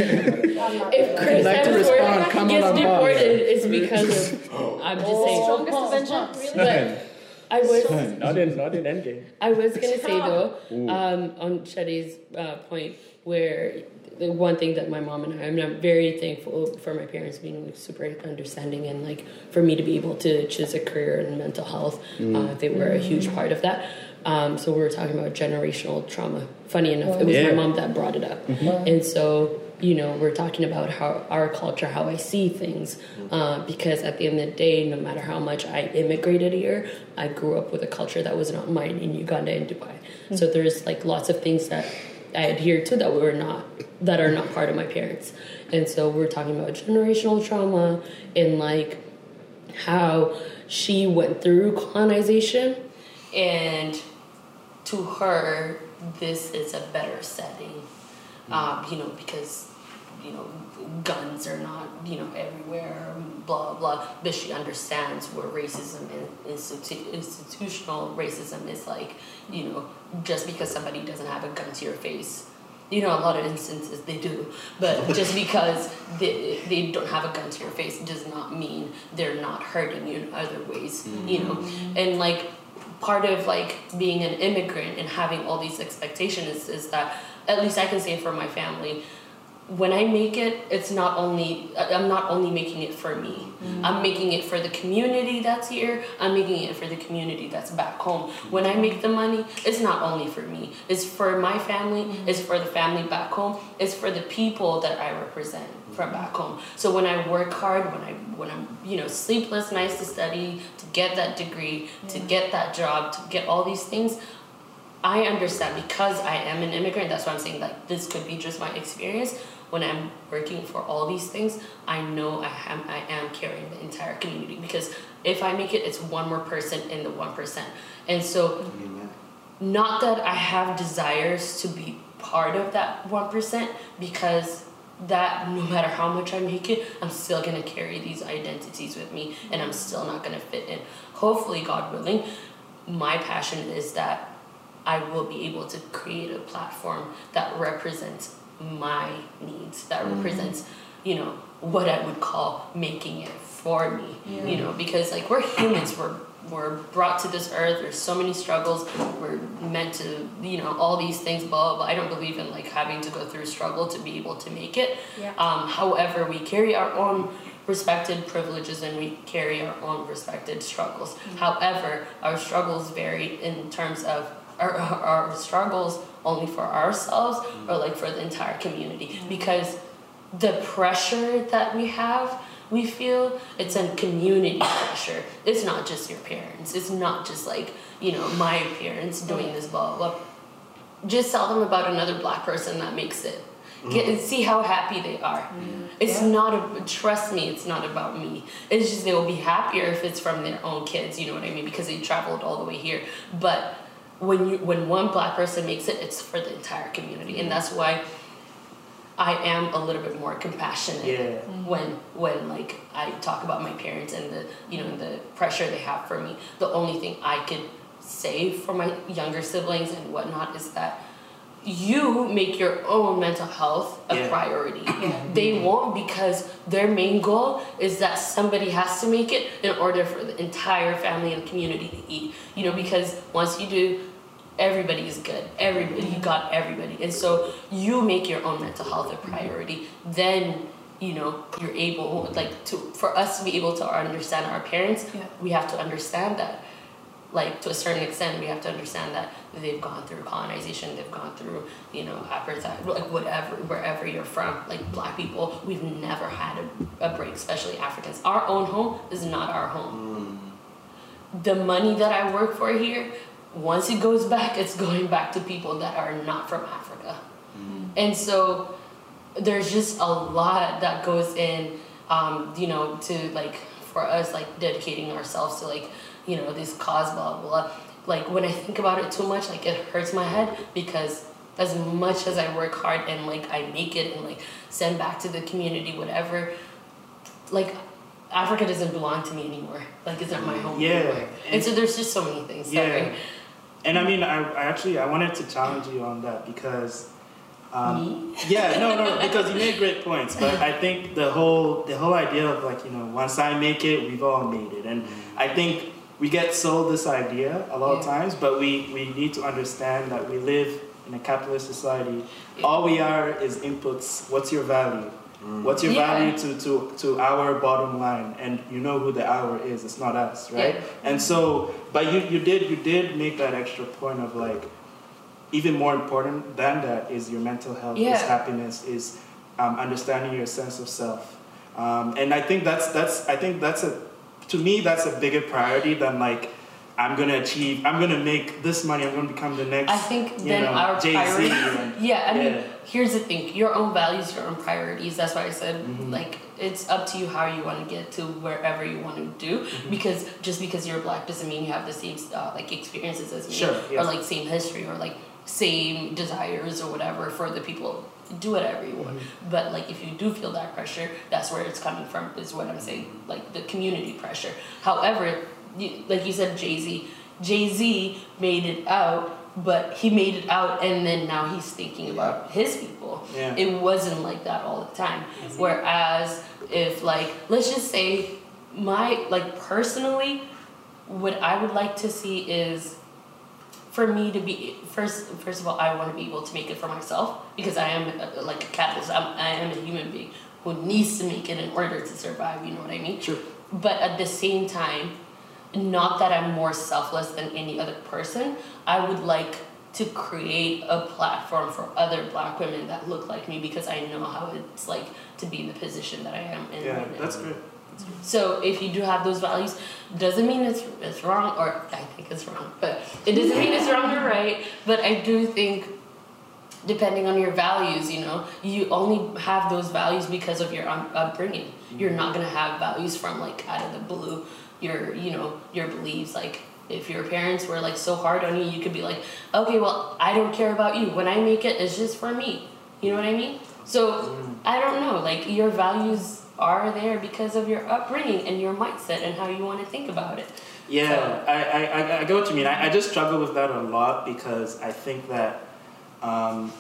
If Chris like to Hemsworth respond, come gets on, boss. deported, it's because of. I'm just saying. Strongest Avenger, really? But I was. not in not in Endgame. I was gonna say though, um, on Shadi's uh, point, where the one thing that my mom and I, I mean, I'm very thankful for my parents being super understanding and like for me to be able to choose a career in mental health. Mm. Uh, they were a huge part of that. Um, so we were talking about generational trauma. Funny enough, it was Yeah. my mom that brought it up, Mhm. and so you know we're talking about how our culture, how I see things, uh, because at the end of the day, no matter how much I immigrated here, I grew up with a culture that was not mine in Uganda and Dubai. So there's like lots of things that I adhere to that were not that are not part of my parents, and so we're talking about generational trauma and like how she went through colonization and to her this is a better setting um, you know because you know, guns are not, you know, everywhere, blah, blah. But she understands where racism and institu- institutional racism is like, you know, just because somebody doesn't have a gun to your face. You know, a lot of instances they do, but just because they, they don't have a gun to your face does not mean they're not hurting you in other ways, you know. Mm-hmm. And like, part of like being an immigrant and having all these expectations is, is that at least I can say for my family, when I make it, it's not only I'm not only making it for me. Mm. I'm making it for the community that's here. I'm making it for the community that's back home. When I make the money, it's not only for me. It's for my family. Mm. It's for the family back home. It's for the people that I represent from mm. back home. So when I work hard, when I when I'm you know sleepless nights to study, to get that degree, to get that job, to get all these things, I understand because I am an immigrant. That's why I'm saying like this could be just my experience. When I'm working for all these things, I know I am I am carrying the entire community because if I make it, it's one more person in the one percent. And so, not that I have desires to be part of that one percent because that no matter how much I make it, I'm still gonna carry these identities with me and I'm still not gonna fit in. Hopefully, God willing, my passion is that I will be able to create a platform that represents my needs, that Mhm. represents, you know, what I would call making it for me. Yeah. You know, because like we're humans, we're we're brought to this earth, there's so many struggles, we're meant to, you know, all these things, blah blah blah. I don't believe in like having to go through struggle to be able to make it. Yeah. Um, however, we carry our own respected privileges and we carry our own respected struggles. However, our struggles vary in terms of our, our struggles only for ourselves or like for the entire community. Because the pressure that we have we feel it's a community pressure. It's not just your parents. It's not just like you know my parents doing this blah blah blah. Just tell them about another black person that makes it. Get, Mhm. see how happy they are. It's Yeah. not a, trust me it's not about me. It's just they will be happier if it's from their own kids you know what i mean? Because they traveled all the way here. But when you when one black person makes it it's for the entire community and that's why i am a little bit more compassionate Yeah. when when like i talk about my parents and the you know the pressure they have for me the only thing i could say for my younger siblings and whatnot is that you make your own mental health a Yeah. priority. They won't because their main goal is that somebody has to make it in order for the entire family and community to eat. You know, because once you do, everybody is good. Everybody, you got everybody. And so you make your own mental health a priority. Then, you know, you're able, like, to for us to be able to understand our parents, we have to understand that like to a certain extent we have to understand that they've gone through colonization they've gone through you know apartheid like whatever wherever you're from like black people we've never had a, a break especially africans our own home is not our home mm. the money that i work for here once it goes back it's going back to people that are not from africa. And so there's just a lot that goes in um, you know to like for us like dedicating ourselves to like you know this cause blah blah blah. Like when i think about it too much like it hurts my head because as much as i work hard and like i make it and like send back to the community whatever like africa doesn't belong to me anymore. Like it's not my home Yeah, anymore. and, and- so there's just so many things that Yeah. are And I mean, I, I actually I wanted to challenge you on that because, um, yeah, no, no, because you made great points. But I think the whole the whole idea of like you know once I make it, we've all made it, and I think we get sold this idea a lot of times, but we we need to understand that we live in a capitalist society. All we are is inputs. What's your value? What's your Yeah. value to, to, to our bottom line? And you know who the hour is. It's not us, right? Yeah. And so, but you, you did you did make that extra point of like, even more important than that is your mental health, is happiness, is um, understanding your sense of self. Um, and I think that's that's I think that's a to me that's a bigger priority than like I'm gonna achieve I'm gonna make this money I'm gonna become the next I think then know, our priority. yeah, I mean, Yeah. here's the thing: your own values, your own priorities. That's why I said, Mm-hmm. like, it's up to you how you want to get to wherever you want to do. Mm-hmm. Because just because you're black doesn't mean you have the same uh, like experiences as me, Sure, or like same history, or like same desires or whatever for the people. Do whatever you want, but like if you do feel that pressure, that's where it's coming from. Is what I'm saying, like the community pressure. However, you, like you said, Jay Z, Jay Z made it out, but he made it out, and then now he's thinking about his people. Yeah. It wasn't like that all the time. Whereas if like let's just say my like personally, what I would like to see is for me to be first first of all i want to be able to make it for myself because i am a, like a catalyst I'm, i am a human being who needs to make it in order to survive you know what i mean Sure. but at the same time not that i'm more selfless than any other person i would like to create a platform for other black women that look like me because i know how it's like to be in the position that i am in Yeah, right that's good. so if you do have those values, doesn't mean it's it's wrong, or I think it's wrong, but it doesn't mean it's wrong or right. But I do think, depending on your values, you know, you only have those values because of your um, upbringing. You're not gonna have values from like out of the blue. Your you know your beliefs like. If your parents were like so hard on you, you could be like, okay, well, I don't care about you. When I make it, it's just for me. You know what I mean? So I don't know. Like your values are there because of your upbringing and your mindset and how you want to think about it. Yeah, I, I, I, I get what you mean. I, I just struggle with that a lot because I think that um,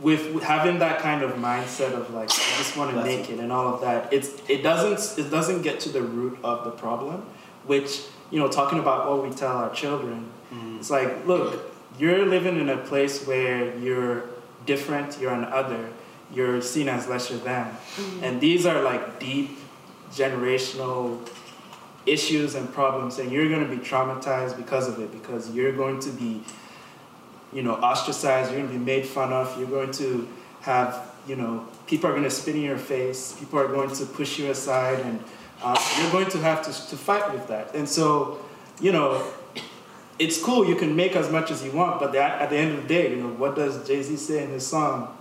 with with having that kind of mindset of like I just want to make it and all of that, it's it doesn't it doesn't get to the root of the problem, which you know talking about what we tell our children, mm-hmm. it's like look, you're living in a place where you're different, you're an other, you're seen as lesser than, mm-hmm. and these are like deep generational issues and problems and you're going to be traumatized because of it because you're going to be you know ostracized you're going to be made fun of you're going to have you know people are going to spit in your face people are going to push you aside and uh, you're going to have to, to fight with that and so you know it's cool you can make as much as you want but that, at the end of the day you know what does jay-z say in his song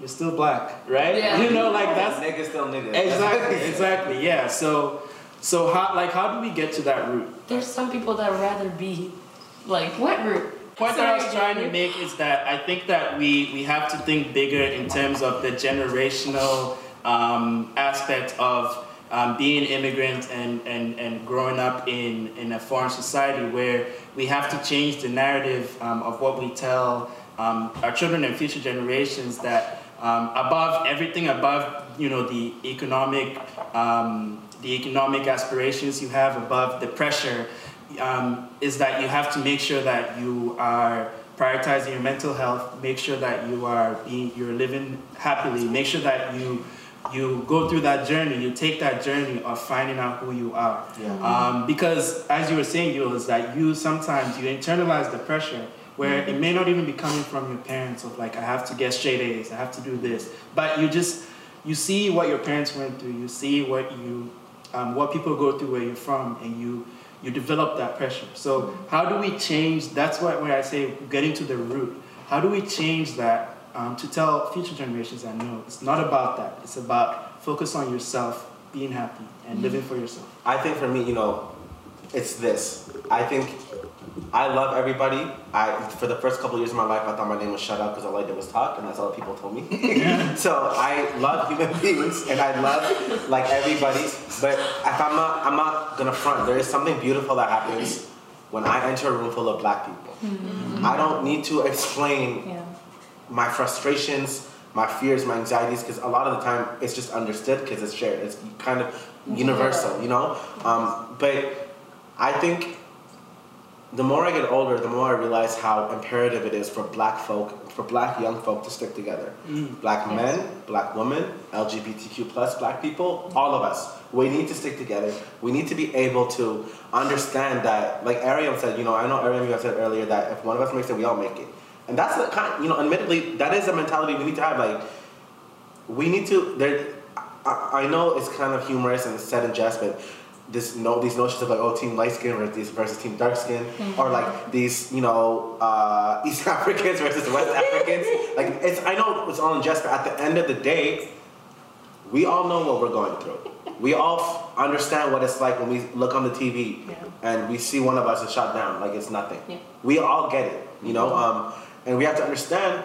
you're still black right Yeah. you know like that's nigga still nigga. exactly exactly yeah so so how like how do we get to that root There's some people that rather be like what root? Point that I was trying to make is that I think that we we have to think bigger in terms of the generational um, aspect of um, being immigrant and, and, and growing up in, in a foreign society where we have to change the narrative um, of what we tell um, our children and future generations that um, above everything above you know the economic um, the economic aspirations you have above the pressure um, is that you have to make sure that you are prioritizing your mental health make sure that you are being you're living happily make sure that you you go through that journey you take that journey of finding out who you are Yeah. um, because as you were saying you is that you sometimes you internalize the pressure where it may not even be coming from your parents of like I have to get straight A's, I have to do this, but you just you see what your parents went through, you see what you um, what people go through where you're from, and you you develop that pressure. So how do we change? That's what when I say getting to the root. How do we change that um, to tell future generations that no, it's not about that. It's about focus on yourself, being happy, and living for yourself. I think for me, you know, it's this. I think I love everybody. I for the first couple of years of my life, I thought my name was shut up because all I did was talk, and that's all people told me. so I love human beings, and I love like everybody. But if I'm not, I'm not gonna front. There is something beautiful that happens when I enter a room full of black people. I don't need to explain my frustrations, my fears, my anxieties, because a lot of the time it's just understood because it's shared. It's kind of universal, you know. Um, but I think the more I get older, the more I realize how imperative it is for black folk, for black young folk to stick together. Mm. Black men, black women, LGBTQ plus black people, all of us. We need to stick together. We need to be able to understand that, like Ariam said, you know, I know Ariam you said earlier that if one of us makes it, we all make it. And that's the kind, you know, admittedly, that is a mentality we need to have. Like, we need to, there, I, I know it's kind of humorous and it's said in jest, but this no these notions of like oh team light skin versus versus team dark skin or like these you know uh, East Africans versus West Africans. Like it's I know it's all in jest but at the end of the day we all know what we're going through. We all f- understand what it's like when we look on the TV and we see one of us is shot down like it's nothing. We all get it You know, um, and we have to understand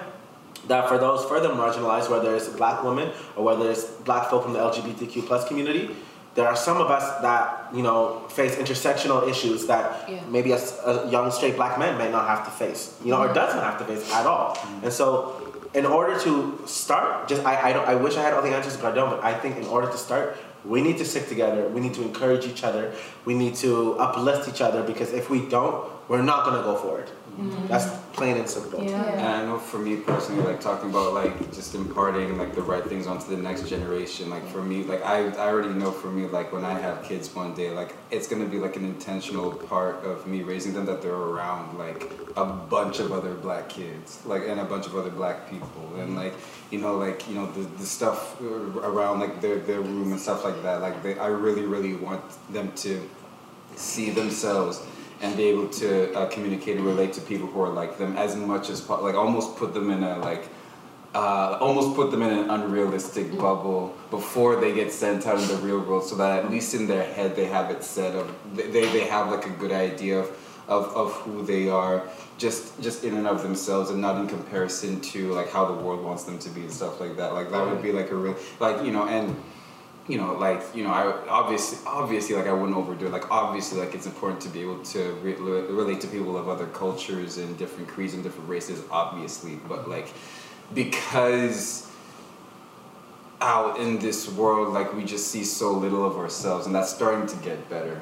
that for those further marginalized, whether it's black women or whether it's black folk from the LGBTQ plus community, there are some of us that you know face intersectional issues that Yeah. maybe a young straight black man may not have to face, you know, or mm-hmm. doesn't have to face at all. Mm-hmm. And so, in order to start, just I, I don't I wish I had all the answers, but I don't. But I think in order to start, we need to stick together. We need to encourage each other. We need to uplift each other because if we don't, we're not gonna go forward. Mm-hmm. That's plain and simple. And I know for me personally, like talking about like just imparting like the right things onto the next generation. Like for me, like I, I already know for me, like when I have kids one day, like it's gonna be like an intentional part of me raising them that they're around like a bunch of other black kids, like and a bunch of other black people, and like you know, like you know the, the stuff around like their their room and stuff like that. Like they, I really really want them to see themselves and be able to uh, communicate and relate to people who are like them as much as possible. Like almost put them in a like. Uh, almost put them in an unrealistic bubble before they get sent out in the real world, so that at least in their head they have it set of they, they have like a good idea of, of, of who they are, just just in and of themselves, and not in comparison to like how the world wants them to be and stuff like that. Like that would be like a real like you know and you know, like you know, I obviously, obviously, like I wouldn't overdo it. Like obviously, like it's important to be able to re- relate to people of other cultures and different creeds and different races, obviously. But like, because out in this world, like we just see so little of ourselves, and that's starting to get better.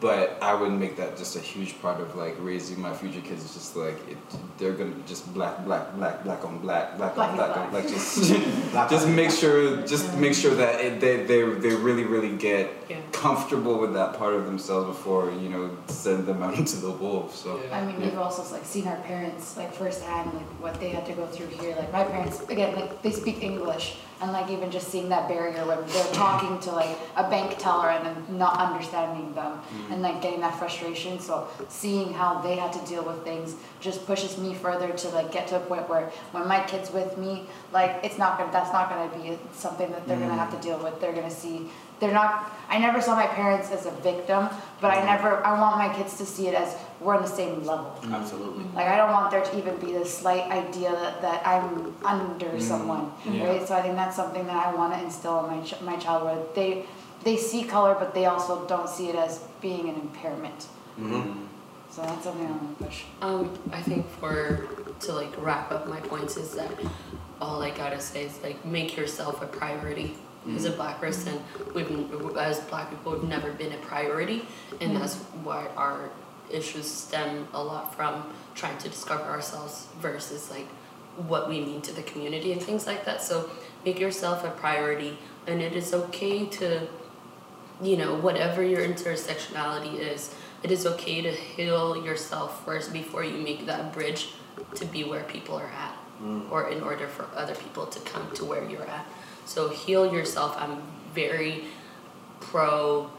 But I wouldn't make that just a huge part of like raising my future kids. It's just like it, they're gonna just black, black, black, black on black, black, Black on black, black. on like just, just make sure, just make sure that it, they, they, they really, really get comfortable with that part of themselves before you know send them out into the wolves. So I mean, we've also like seen our parents like firsthand, like what they had to go through here. Like my parents, again, like they speak English, and like even just seeing that barrier when they're talking to like a bank teller and then not understanding them, mm-hmm. and like getting that frustration. So seeing how they had to deal with things just pushes me further to like get to a point where when my kids with me, like it's not gonna, that's not gonna be something that they're gonna mm-hmm. have to deal with. They're gonna see. They're not. I never saw my parents as a victim, but I never. I want my kids to see it as we're on the same level. Absolutely. Like I don't want there to even be this slight idea that, that I'm under Mm. someone, Yeah. right? So I think that's something that I want to instill in my ch- my child where they they see color, but they also don't see it as being an impairment. Mm-hmm. So that's something I want to push. Um, I think for to like wrap up my points is that all I gotta say is like make yourself a priority. As a black person, we've as black people we've never been a priority, and that's why our issues stem a lot from trying to discover ourselves versus like what we mean to the community and things like that. So make yourself a priority, and it is okay to you know, whatever your intersectionality is, it is okay to heal yourself first before you make that bridge to be where people are at, mm. or in order for other people to come to where you're at. So heal yourself. I'm very pro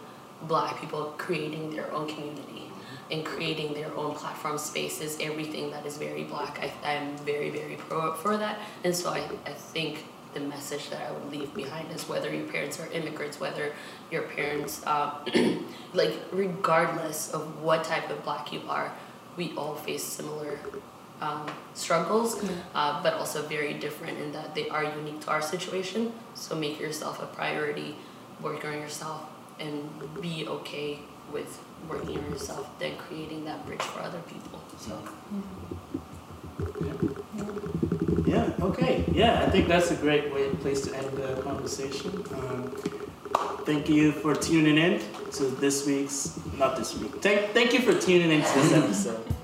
black people creating their own community and creating their own platform spaces, everything that is very black. I, I'm very, very pro for that. And so I, I think the message that I would leave behind is whether your parents are immigrants, whether your parents, uh, like, regardless of what type of black you are, we all face similar um, struggles, uh, but also very different in that they are unique to our situation. So make yourself a priority, work on yourself, and be okay with working on yourself, then creating that bridge for other people. So. Yeah, okay. Yeah, I think that's a great way, place to end the conversation. Um, thank you for tuning in to this week's, not this week, thank, thank you for tuning in to this episode